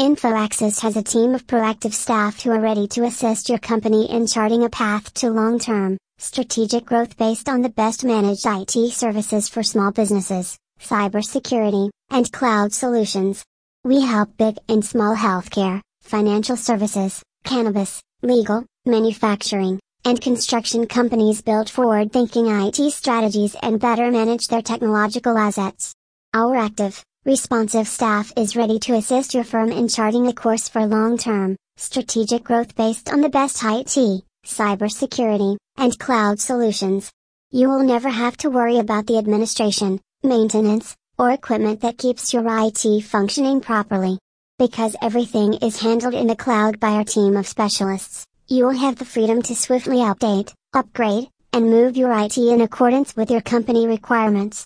InfoAxis has a team of proactive staff who are ready to assist your company in charting a path to long term, strategic growth based on the best managed IT services for small businesses, cybersecurity, and cloud solutions. We help big and small healthcare, financial services, cannabis, legal, manufacturing, and construction companies build forward thinking IT strategies and better manage their technological assets. Our active, responsive staff is ready to assist your firm in charting a course for long term, strategic growth based on the best IT, cybersecurity, and cloud solutions. You will never have to worry about the administration, maintenance, or equipment that keeps your IT functioning properly. Because everything is handled in the cloud by our team of specialists, you will have the freedom to swiftly update, upgrade, and move your IT in accordance with your company requirements.